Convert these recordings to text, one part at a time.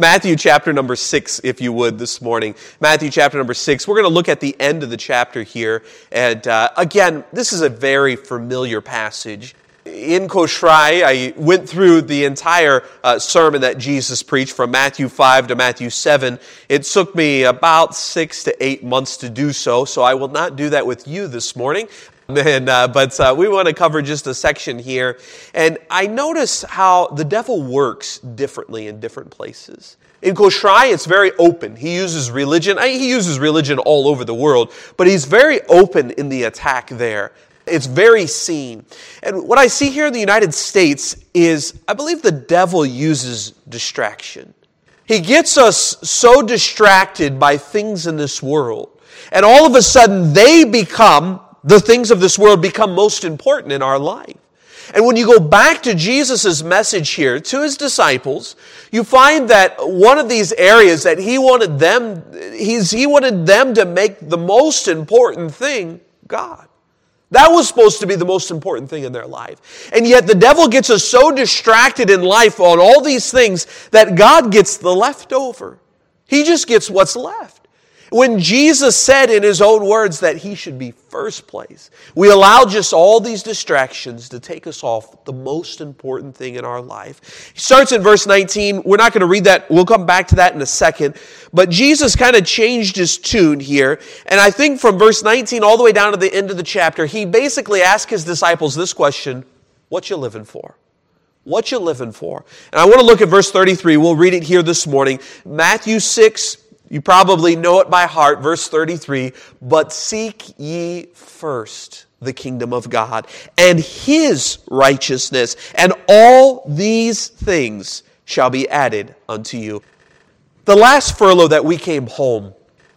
Matthew chapter number six, if you would, this morning. Matthew chapter number six. We're going to look at the end of the chapter here. And uh, again, this is a very familiar passage. In Kosrae, I went through the entire uh, sermon that Jesus preached from Matthew 5 to Matthew 7. It took me about six to eight months to do so, so I will not do that with you this morning. And, uh, but uh, we want to cover just a section here. And I notice how the devil works differently in different places. In Kosrae, it's very open. He uses religion. He uses religion all over the world, but he's very open in the attack there. It's very seen. And what I see here in the United States is I believe the devil uses distraction. He gets us so distracted by things in this world. And all of a sudden, they become the things of this world become most important in our life. And when you go back to Jesus' message here to his disciples, you find that one of these areas that he wanted them, he's, he wanted them to make the most important thing God. That was supposed to be the most important thing in their life. And yet the devil gets us so distracted in life on all these things that God gets the leftover. He just gets what's left. When Jesus said in his own words that he should be first place, we allow just all these distractions to take us off the most important thing in our life. He starts in verse 19. We're not going to read that. We'll come back to that in a second. But Jesus kind of changed his tune here. And I think from verse 19 all the way down to the end of the chapter, he basically asked his disciples this question What you living for? What you living for? And I want to look at verse 33. We'll read it here this morning. Matthew 6, you probably know it by heart, verse 33. But seek ye first the kingdom of God and his righteousness, and all these things shall be added unto you. The last furlough that we came home,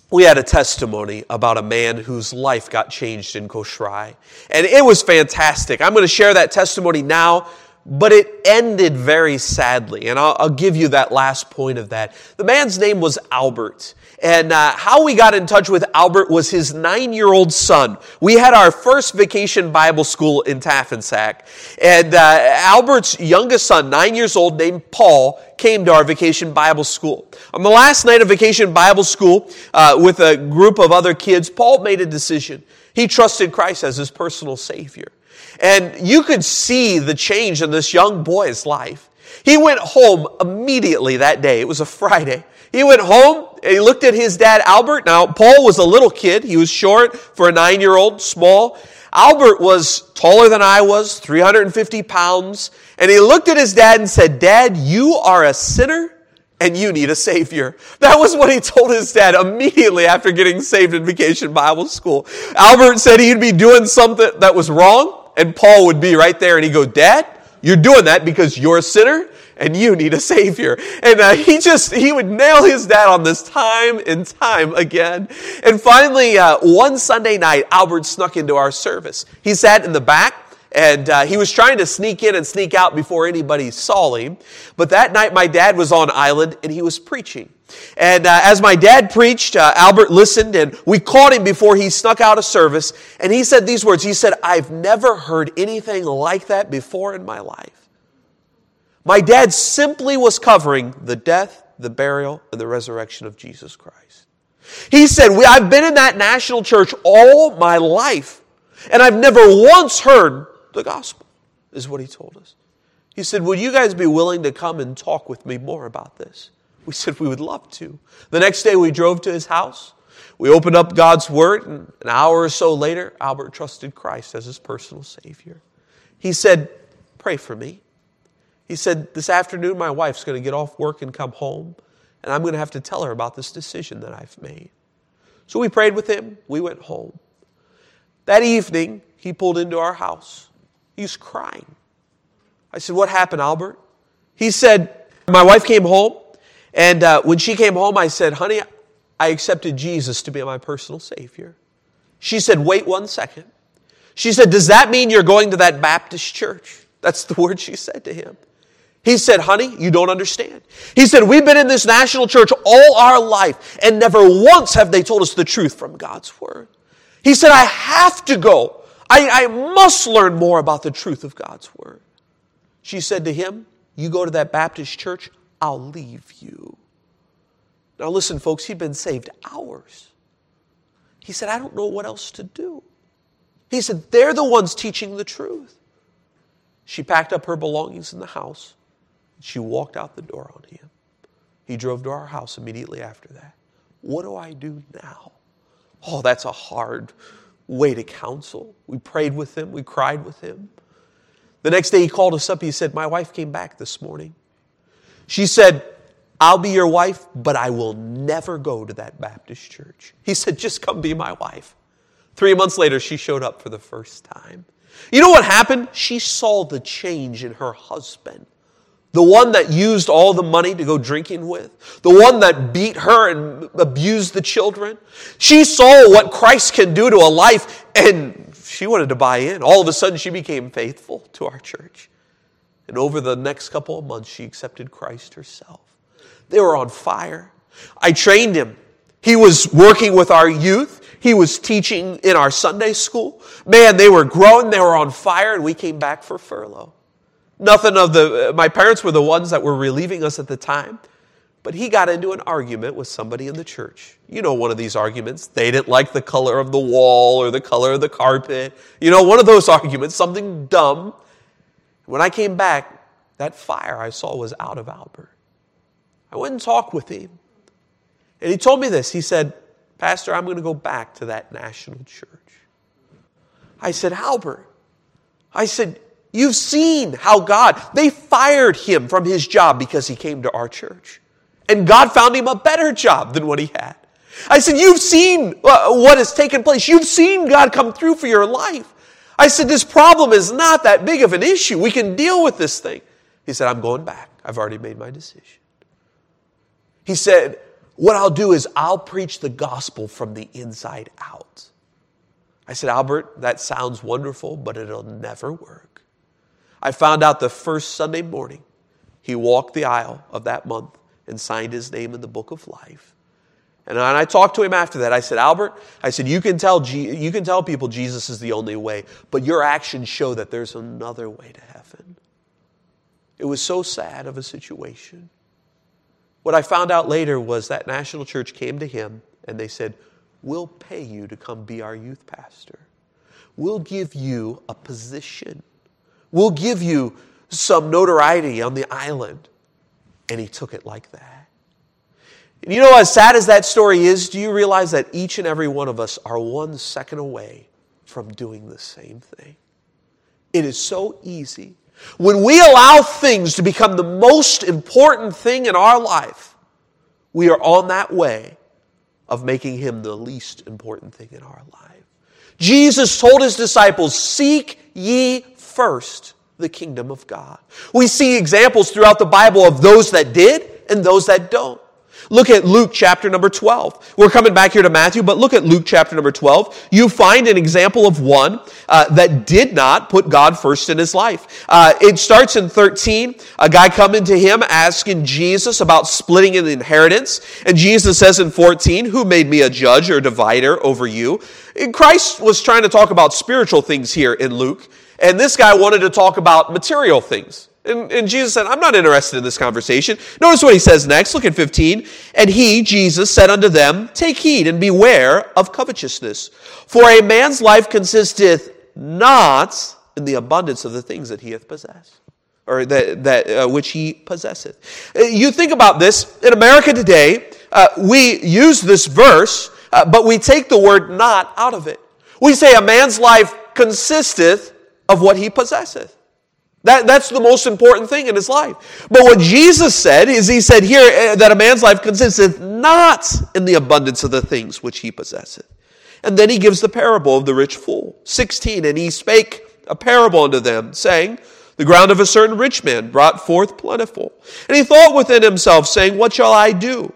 we had a testimony about a man whose life got changed in Kosrae. And it was fantastic. I'm going to share that testimony now but it ended very sadly. And I'll, I'll, give you that last point of that. The man's name was Albert. And uh, how we got in touch with Albert was his nine year old son. We had our first vacation Bible school in Tafunsak. And uh, Albert's youngest son, nine years old, named Paul, came to our vacation Bible school. On the last night of vacation Bible school, uh, with a group of other kids, Paul made a decision. He trusted Christ as his personal Savior. And you could see the change in this young boy's life. He went home immediately that day. It was a Friday. He went home and he looked at his dad, Albert. Now, Paul was a little kid. He was short for a nine year old, small. Albert was taller than I was, 350 pounds. And he looked at his dad and said, Dad, you are a sinner and you need a Savior. That was what he told his dad immediately after getting saved in vacation Bible school. Albert said he'd be doing something that was wrong, and Paul would be right there and he'd go, Dad, you're doing that because you're a sinner and you need a Savior. And uh, he just, he would nail his dad on this time and time again. And finally, uh, one Sunday night, Albert snuck into our service. He sat in the back and uh, he was trying to sneak in and sneak out before anybody saw him. But that night, my dad was on island and he was preaching. And uh, as my dad preached, uh, Albert listened and we caught him before he snuck out of service. And he said these words He said, I've never heard anything like that before in my life. My dad simply was covering the death, the burial, and the resurrection of Jesus Christ. He said, I've been in that national church all my life, and I've never once heard the gospel, is what he told us. He said, Would you guys be willing to come and talk with me more about this? We said we would love to. The next day we drove to his house. We opened up God's Word, and an hour or so later, Albert trusted Christ as his personal Savior. He said, Pray for me. He said, This afternoon, my wife's going to get off work and come home, and I'm going to have to tell her about this decision that I've made. So we prayed with him. We went home. That evening, he pulled into our house. He was crying. I said, What happened, Albert? He said, My wife came home, and uh, when she came home, I said, Honey, I accepted Jesus to be my personal Savior. She said, Wait one second. She said, Does that mean you're going to that Baptist church? That's the word she said to him. He said, Honey, you don't understand. He said, We've been in this national church all our life, and never once have they told us the truth from God's Word. He said, I have to go I, I must learn more about the truth of God's word. She said to him, You go to that Baptist church, I'll leave you. Now, listen, folks, he'd been saved hours. He said, I don't know what else to do. He said, They're the ones teaching the truth. She packed up her belongings in the house. She walked out the door on him. He drove to our house immediately after that. What do I do now? Oh, that's a hard way to counsel. We prayed with him, we cried with him. The next day he called us up. He said, My wife came back this morning. She said, I'll be your wife, but I will never go to that Baptist church. He said, Just come be my wife. Three months later, she showed up for the first time. You know what happened? She saw the change in her husband. The one that used all the money to go drinking with. The one that beat her and abused the children. She saw what Christ can do to a life and she wanted to buy in. All of a sudden, she became faithful to our church. And over the next couple of months, she accepted Christ herself. They were on fire. I trained him. He was working with our youth. He was teaching in our Sunday school. Man, they were growing. They were on fire, and we came back for furlough. Nothing of the, uh, my parents were the ones that were relieving us at the time. But he got into an argument with somebody in the church. You know, one of these arguments. They didn't like the color of the wall or the color of the carpet. You know, one of those arguments, something dumb. When I came back, that fire I saw was out of Albert. I went and talked with him. And he told me this. He said, Pastor, I'm going to go back to that national church. I said, Albert, I said, You've seen how God, they fired him from his job because he came to our church. And God found him a better job than what he had. I said, You've seen uh, what has taken place. You've seen God come through for your life. I said, This problem is not that big of an issue. We can deal with this thing. He said, I'm going back. I've already made my decision. He said, What I'll do is I'll preach the gospel from the inside out. I said, Albert, that sounds wonderful, but it'll never work. I found out the first Sunday morning he walked the aisle of that month and signed his name in the book of life. And I talked to him after that. I said, Albert, I said, you can tell, you can tell people Jesus is the only way, but your actions show that there's another way to heaven. It was so sad of a situation. What I found out later was that National Church came to him and they said, We'll pay you to come be our youth pastor. We'll give you a position. We'll give you some notoriety on the island. And he took it like that. And you know, as sad as that story is, do you realize that each and every one of us are one second away from doing the same thing? It is so easy. When we allow things to become the most important thing in our life, we are on that way of making him the least important thing in our life. Jesus told his disciples, Seek ye first the kingdom of God. We see examples throughout the Bible of those that did and those that don't. Look at Luke chapter number 12. We're coming back here to Matthew, but look at Luke chapter number 12. You find an example of one uh, that did not put God first in his life. Uh, it starts in 13. A guy coming to him asking Jesus about splitting an inheritance. And Jesus says in 14, Who made me a judge or divider over you? And Christ was trying to talk about spiritual things here in Luke. And this guy wanted to talk about material things. And, and, Jesus said, I'm not interested in this conversation. Notice what he says next. Look at 15. And he, Jesus, said unto them, Take heed and beware of covetousness. For a man's life consisteth not in the abundance of the things that he hath possessed, or that, that uh, which he possesseth. Uh, you think about this. In America today, uh, we use this verse, uh, but we take the word not out of it. We say a man's life consisteth of what he possesseth. That, that's the most important thing in his life. But what Jesus said is, He said here eh, that a man's life consisteth not in the abundance of the things which he possesseth. And then he gives the parable of the rich fool. 16, and he spake a parable unto them, saying, The ground of a certain rich man brought forth plentiful. And he thought within himself, saying, What shall I do?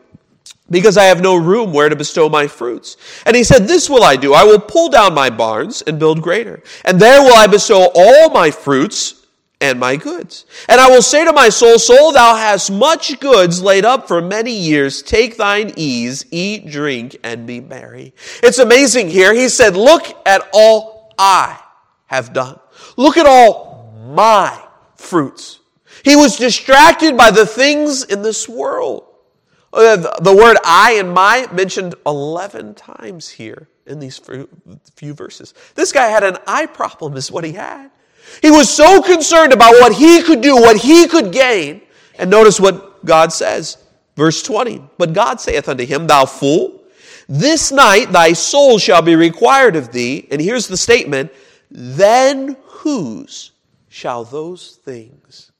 Because I have no room where to bestow my fruits. And he said, This will I do. I will pull down my barns and build greater. And there will I bestow all my fruits and my goods. And I will say to my soul, Soul, thou hast much goods laid up for many years. Take thine ease, eat, drink, and be merry. It's amazing here. He said, Look at all I have done. Look at all my fruits. He was distracted by the things in this world. Uh, the word I and my mentioned 11 times here in these few verses. This guy had an eye problem, is what he had. He was so concerned about what he could do, what he could gain. And notice what God says. Verse 20. But God saith unto him, Thou fool, this night thy soul shall be required of thee. And here's the statement Then whose shall those things?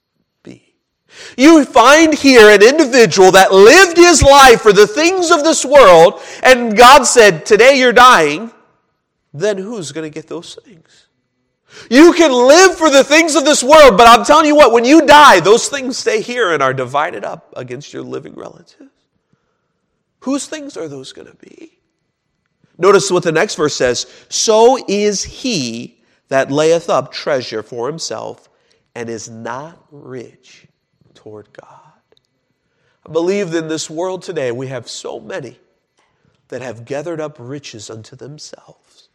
You find here an individual that lived his life for the things of this world, and God said, Today you're dying. Then who's going to get those things? You can live for the things of this world, but I'm telling you what, when you die, those things stay here and are divided up against your living relatives. Whose things are those going to be? Notice what the next verse says So is he that layeth up treasure for himself and is not rich toward God. I believe in this world today we have so many that have gathered up riches unto themselves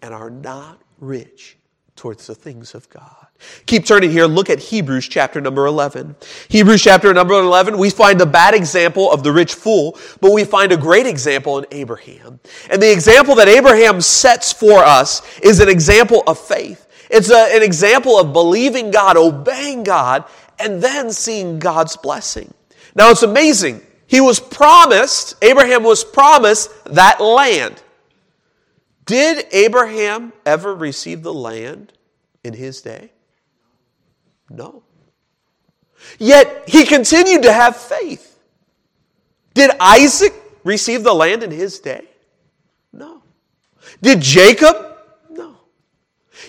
and are not rich towards the things of God. Keep turning here. Look at Hebrews chapter number 11. Hebrews chapter number 11, we find a bad example of the rich fool, but we find a great example in Abraham. And the example that Abraham sets for us is an example of faith. It's a, an example of believing God, obeying God, and then seeing God's blessing. Now it's amazing. He was promised, Abraham was promised that land. Did Abraham ever receive the land in his day? No. Yet he continued to have faith. Did Isaac receive the land in his day? No. Did Jacob? No.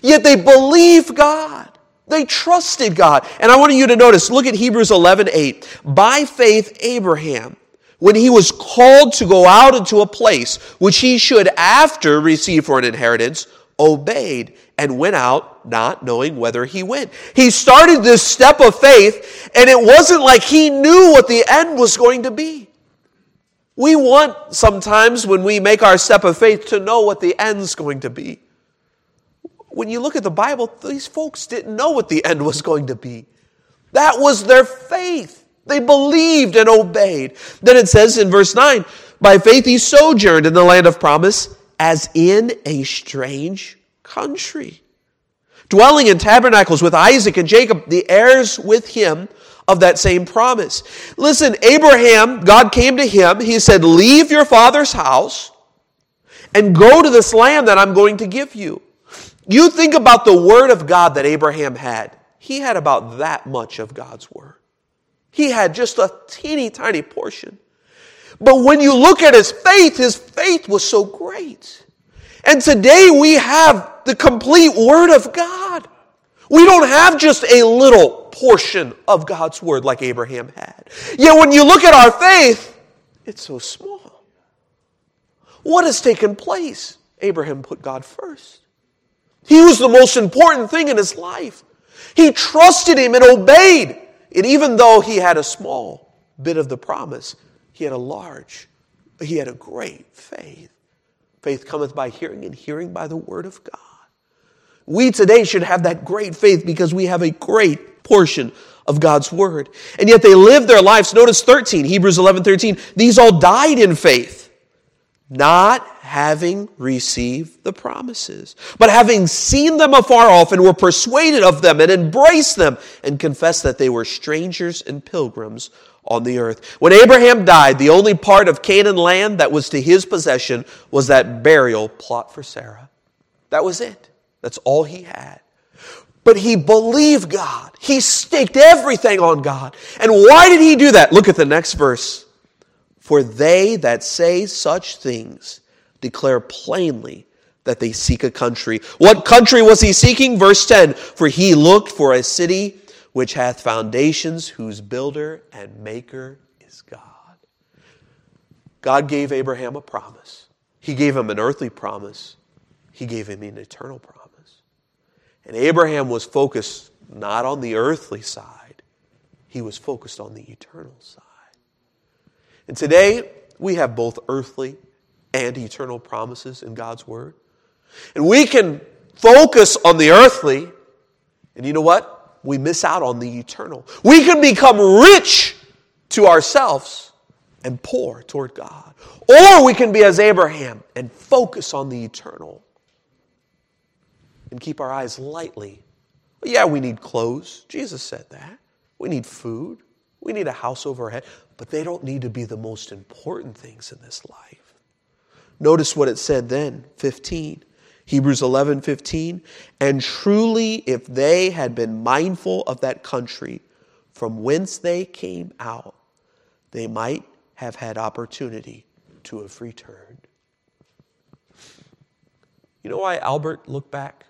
Yet they believed God. They trusted God. And I want you to notice, look at Hebrews 11 8. By faith, Abraham, when he was called to go out into a place which he should after receive for an inheritance, obeyed and went out not knowing whether he went. He started this step of faith, and it wasn't like he knew what the end was going to be. We want sometimes when we make our step of faith to know what the end's going to be. When you look at the Bible, these folks didn't know what the end was going to be. That was their faith. They believed and obeyed. Then it says in verse 9, by faith he sojourned in the land of promise as in a strange country, dwelling in tabernacles with Isaac and Jacob, the heirs with him of that same promise. Listen, Abraham, God came to him. He said, Leave your father's house and go to this land that I'm going to give you. You think about the word of God that Abraham had. He had about that much of God's word. He had just a teeny tiny portion. But when you look at his faith, his faith was so great. And today we have the complete Word of God. We don't have just a little portion of God's Word like Abraham had. Yet when you look at our faith, it's so small. What has taken place? Abraham put God first. He was the most important thing in his life. He trusted him and obeyed. And even though he had a small bit of the promise, he had a large, he had a great faith. Faith cometh by hearing, and hearing by the word of God. We today should have that great faith because we have a great portion of God's word. And yet they lived their lives. Notice 13, Hebrews 11 13. These all died in faith, not having received the promises, but having seen them afar off and were persuaded of them and embraced them and confessed that they were strangers and pilgrims on the earth. When Abraham died, the only part of Canaan land that was to his possession was that burial plot for Sarah. That was it. That's all he had. But he believed God. He staked everything on God. And why did he do that? Look at the next verse. For they that say such things declare plainly that they seek a country. What country was he seeking? Verse 10 For he looked for a city which hath foundations, whose builder and maker is God. God gave Abraham a promise. He gave him an earthly promise, he gave him an eternal promise. And Abraham was focused not on the earthly side, he was focused on the eternal side. And today, we have both earthly and eternal promises in God's Word. And we can focus on the earthly, and you know what? We miss out on the eternal. We can become rich to ourselves, and poor toward God. Or we can be as Abraham and focus on the eternal and keep our eyes lightly. Yeah, we need clothes. Jesus said that. We need food. We need a house over our head. But they don't need to be the most important things in this life. Notice what it said then, 15. Hebrews 11, 15. And truly, if they had been mindful of that country from whence they came out, they might have had opportunity to have returned. You know why Albert looked back?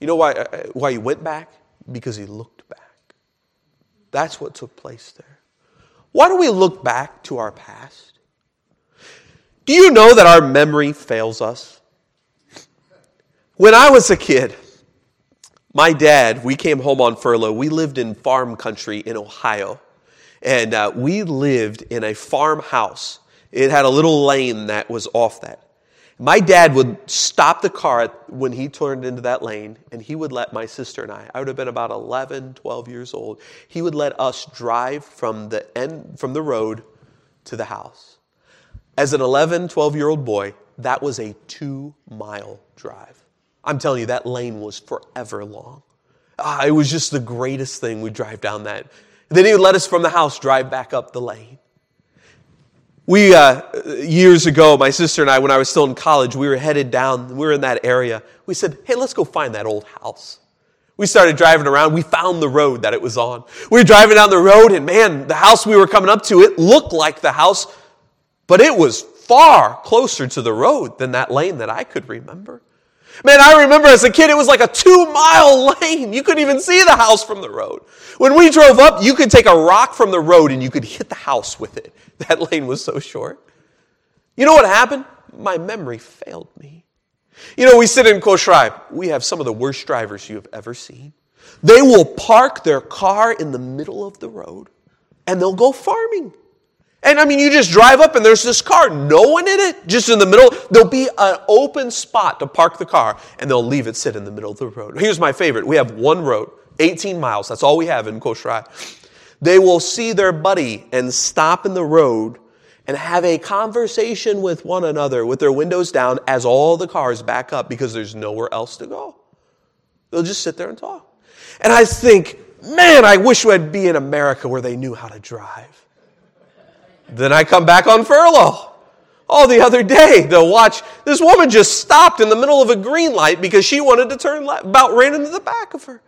You know why, uh, why he went back? Because he looked back. That's what took place there. Why do we look back to our past? Do you know that our memory fails us? When I was a kid, my dad, we came home on furlough. We lived in farm country in Ohio. And uh, we lived in a farmhouse. It had a little lane that was off that. My dad would stop the car when he turned into that lane, and he would let my sister and I, I would have been about 11, 12 years old, he would let us drive from the end, from the road to the house. As an 11, 12 year old boy, that was a two mile drive. I'm telling you, that lane was forever long. Ah, it was just the greatest thing. We'd drive down that then he would let us from the house drive back up the lane. We, uh, years ago, my sister and I, when I was still in college, we were headed down, we were in that area. We said, hey, let's go find that old house. We started driving around. We found the road that it was on. We were driving down the road, and man, the house we were coming up to, it looked like the house, but it was far closer to the road than that lane that I could remember. Man, I remember as a kid, it was like a two mile lane. You couldn't even see the house from the road. When we drove up, you could take a rock from the road and you could hit the house with it. That lane was so short. You know what happened? My memory failed me. You know, we sit in Kosrae. We have some of the worst drivers you have ever seen. They will park their car in the middle of the road and they'll go farming. And I mean, you just drive up and there's this car, no one in it, just in the middle. There'll be an open spot to park the car and they'll leave it sit in the middle of the road. Here's my favorite. We have one road, 18 miles. That's all we have in Kosrae. They will see their buddy and stop in the road and have a conversation with one another with their windows down as all the cars back up because there's nowhere else to go. They'll just sit there and talk. And I think, man, I wish I'd be in America where they knew how to drive. Then I come back on furlough. Oh, the other day, to watch, this woman just stopped in the middle of a green light because she wanted to turn left, about ran into the back of her.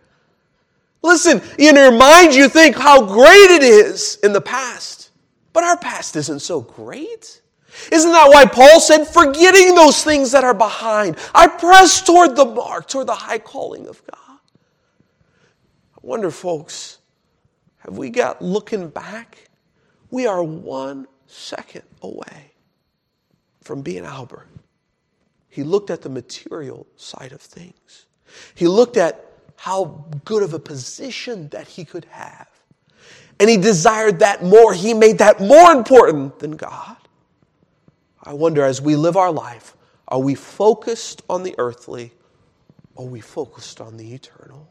Listen, in your mind, you think how great it is in the past, but our past isn't so great. Isn't that why Paul said, forgetting those things that are behind, I press toward the mark, toward the high calling of God? I wonder, folks, have we got looking back? We are one second away from being Albert. He looked at the material side of things. He looked at how good of a position that he could have. And he desired that more. He made that more important than God. I wonder as we live our life, are we focused on the earthly or are we focused on the eternal?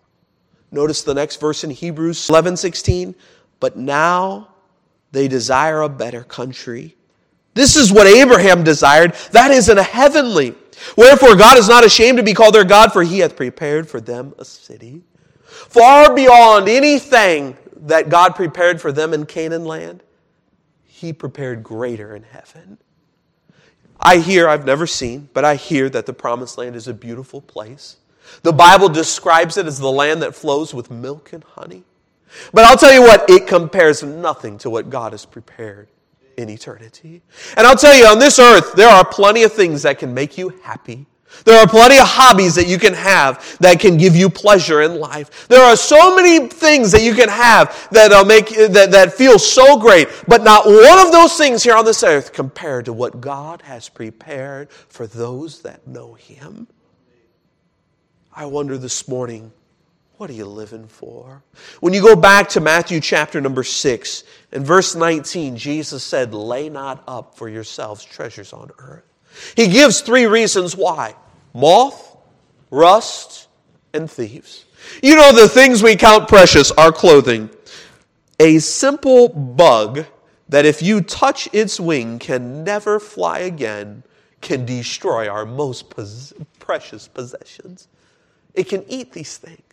Notice the next verse in Hebrews 11 16. But now they desire a better country. This is what Abraham desired. That is in a heavenly. Wherefore God is not ashamed to be called their God, for he hath prepared for them a city. Far beyond anything that God prepared for them in Canaan land, he prepared greater in heaven. I hear, I've never seen, but I hear that the promised land is a beautiful place. The Bible describes it as the land that flows with milk and honey. But I'll tell you what, it compares nothing to what God has prepared in eternity. And I'll tell you, on this earth, there are plenty of things that can make you happy. There are plenty of hobbies that you can have that can give you pleasure in life. There are so many things that you can have that uh, make that, that feel so great, but not one of those things here on this earth compared to what God has prepared for those that know Him. I wonder this morning what are you living for? When you go back to Matthew chapter number 6 and verse 19, Jesus said, Lay not up for yourselves treasures on earth. He gives three reasons why moth, rust, and thieves. You know, the things we count precious, our clothing. A simple bug that if you touch its wing, can never fly again, can destroy our most pos- precious possessions. It can eat these things.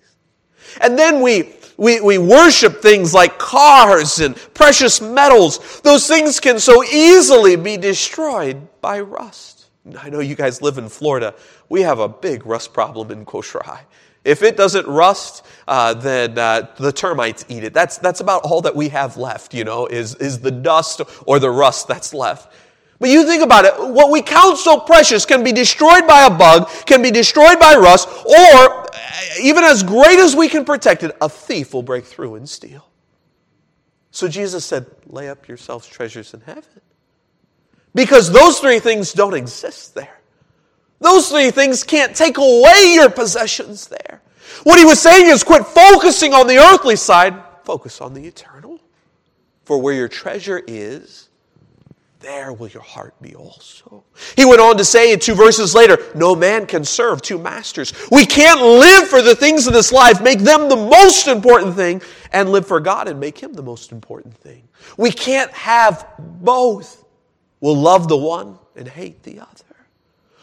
And then we, we, we worship things like cars and precious metals. Those things can so easily be destroyed by rust. I know you guys live in Florida. We have a big rust problem in Kosrae. If it doesn't rust, uh, then uh, the termites eat it. That's, that's about all that we have left, you know, is, is the dust or the rust that's left. But you think about it, what we count so precious can be destroyed by a bug, can be destroyed by rust, or eh, even as great as we can protect it, a thief will break through and steal. So Jesus said, lay up yourselves treasures in heaven. Because those three things don't exist there. Those three things can't take away your possessions there. What he was saying is quit focusing on the earthly side, focus on the eternal. For where your treasure is, there will your heart be also. He went on to say in two verses later, no man can serve two masters. We can't live for the things of this life, make them the most important thing, and live for God and make Him the most important thing. We can't have both. We'll love the one and hate the other.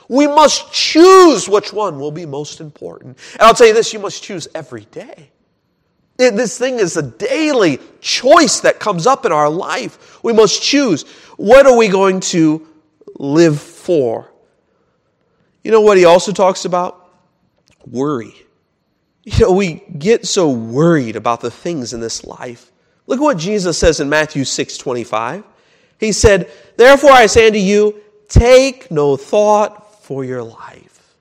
We must choose which one will be most important. And I'll tell you this you must choose every day. This thing is a daily choice that comes up in our life. We must choose. What are we going to live for? You know what he also talks about? Worry. You know, we get so worried about the things in this life. Look at what Jesus says in Matthew 6 25. He said, Therefore I say unto you, take no thought for your life.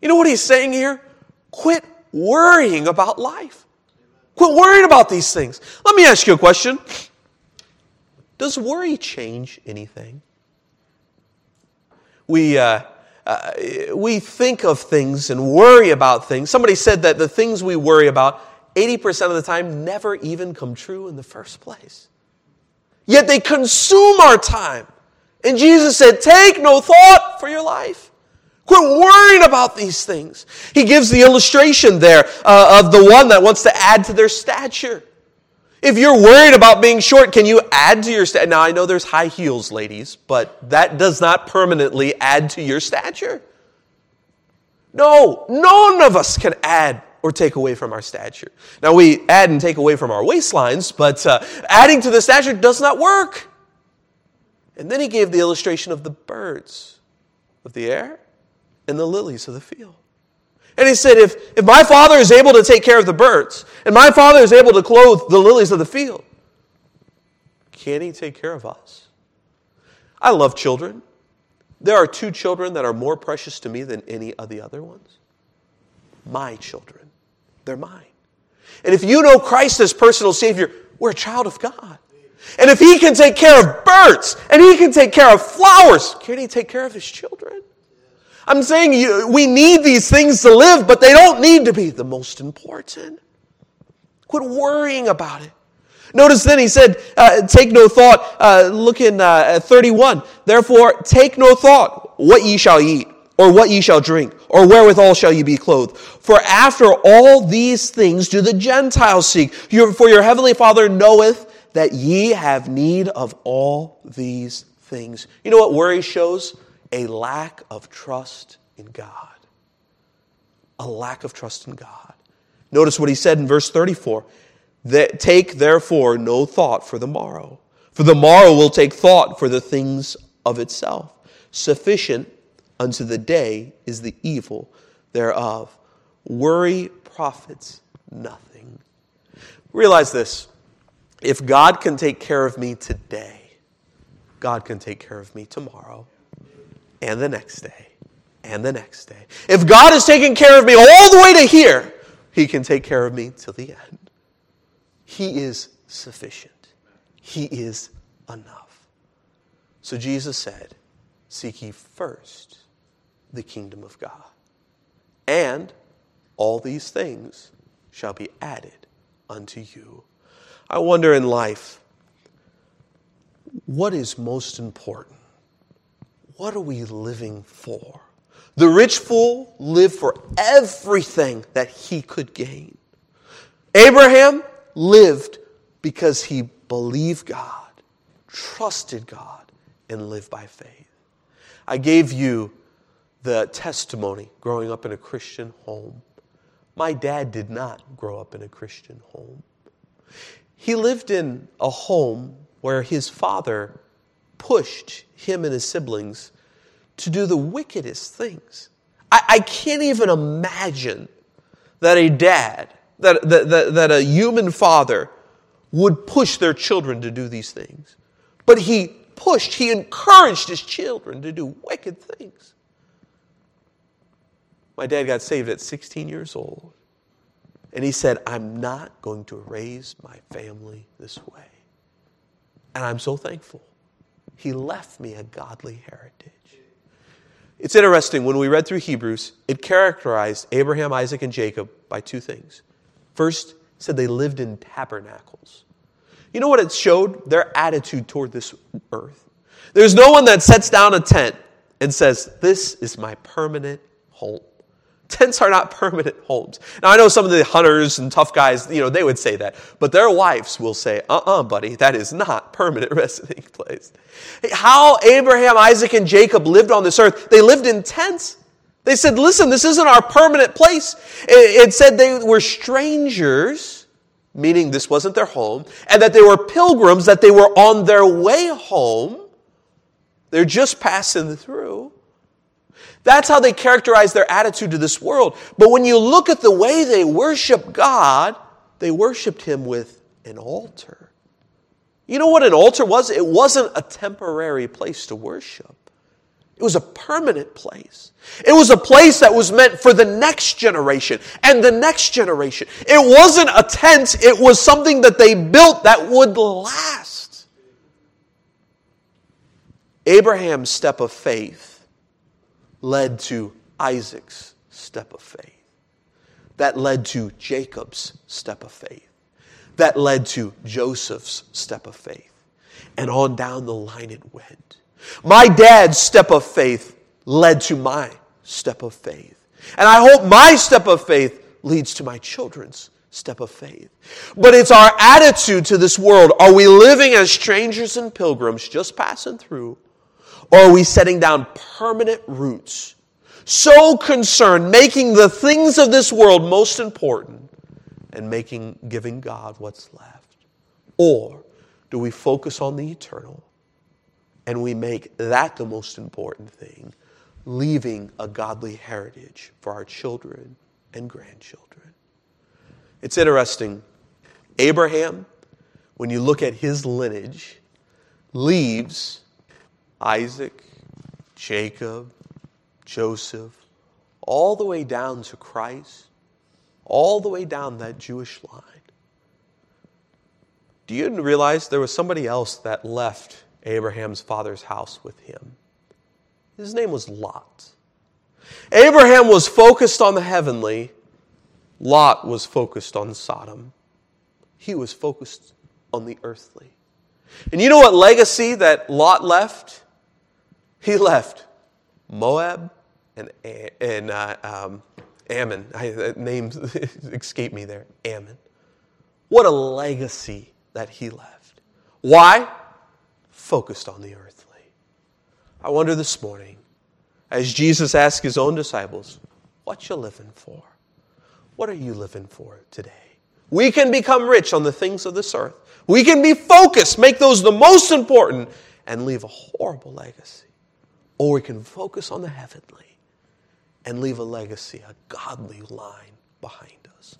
You know what he's saying here? Quit worrying about life. Quit worrying about these things. Let me ask you a question. Does worry change anything? We, uh, uh, we think of things and worry about things. Somebody said that the things we worry about 80% of the time never even come true in the first place. Yet they consume our time. And Jesus said, Take no thought for your life. Quit worrying about these things. He gives the illustration there uh, of the one that wants to add to their stature. If you're worried about being short, can you add to your stature? Now, I know there's high heels, ladies, but that does not permanently add to your stature. No, none of us can add or take away from our stature. Now, we add and take away from our waistlines, but uh, adding to the stature does not work. And then he gave the illustration of the birds of the air and the lilies of the field. And he said, if, if my father is able to take care of the birds, and my father is able to clothe the lilies of the field, can he take care of us? I love children. There are two children that are more precious to me than any of the other ones. My children. They're mine. And if you know Christ as personal Savior, we're a child of God. And if He can take care of birds and He can take care of flowers, can He take care of His children? I'm saying you, we need these things to live, but they don't need to be the most important. Quit worrying about it. Notice then he said, uh, Take no thought. Uh, look in uh, 31. Therefore, take no thought what ye shall eat, or what ye shall drink, or wherewithal shall ye be clothed. For after all these things do the Gentiles seek. For your heavenly Father knoweth that ye have need of all these things. You know what worry shows? A lack of trust in God. A lack of trust in God. Notice what he said in verse 34 that take therefore no thought for the morrow, for the morrow will take thought for the things of itself. Sufficient unto the day is the evil thereof. Worry profits nothing. Realize this if God can take care of me today, God can take care of me tomorrow and the next day and the next day. If God is taking care of me all the way to here, He can take care of me till the end. He is sufficient, He is enough. So Jesus said, Seek ye first the kingdom of God, and all these things shall be added unto you. I wonder in life, what is most important? What are we living for? The rich fool lived for everything that he could gain. Abraham lived because he believed God, trusted God, and lived by faith. I gave you the testimony growing up in a Christian home. My dad did not grow up in a Christian home. He lived in a home where his father pushed him and his siblings to do the wickedest things. I, I can't even imagine that a dad, that, that, that, that a human father would push their children to do these things. But he pushed, he encouraged his children to do wicked things. My dad got saved at 16 years old. And he said, I'm not going to raise my family this way. And I'm so thankful. He left me a godly heritage. It's interesting, when we read through Hebrews, it characterized Abraham, Isaac, and Jacob by two things. First, said they lived in tabernacles. You know what it showed? Their attitude toward this earth. There's no one that sets down a tent and says, This is my permanent home. Tents are not permanent homes. Now, I know some of the hunters and tough guys, you know, they would say that, but their wives will say, uh uh-uh, uh buddy, that is not permanent resting place. How Abraham, Isaac, and Jacob lived on this earth, they lived in tents. They said, listen, this isn't our permanent place. It said they were strangers, meaning this wasn't their home, and that they were pilgrims, that they were on their way home. They're just passing through. That's how they characterize their attitude to this world. But when you look at the way they worship God, they worshiped Him with an altar. You know what an altar was? It wasn't a temporary place to worship. It was a permanent place. It was a place that was meant for the next generation and the next generation. It wasn't a tent, it was something that they built that would last. Abraham's step of faith led to Isaac's step of faith. That led to Jacob's step of faith. That led to Joseph's step of faith. And on down the line it went. My dad's step of faith led to my step of faith. And I hope my step of faith leads to my children's step of faith. But it's our attitude to this world. Are we living as strangers and pilgrims just passing through? Or are we setting down permanent roots? So concerned, making the things of this world most important and making, giving God what's left? Or do we focus on the eternal and we make that the most important thing, leaving a godly heritage for our children and grandchildren? It's interesting. Abraham, when you look at his lineage, leaves Isaac, Jacob, Joseph, all the way down to Christ, all the way down that Jewish line. Do you realize there was somebody else that left Abraham's father's house with him? His name was Lot. Abraham was focused on the heavenly, Lot was focused on Sodom. He was focused on the earthly. And you know what legacy that Lot left? He left Moab and, and uh, um, Ammon. I, names escape me there. Ammon. What a legacy that he left. Why? Focused on the earthly. I wonder this morning, as Jesus asked his own disciples, what you living for? What are you living for today? We can become rich on the things of this earth. We can be focused, make those the most important, and leave a horrible legacy. Or we can focus on the heavenly and leave a legacy, a godly line behind us.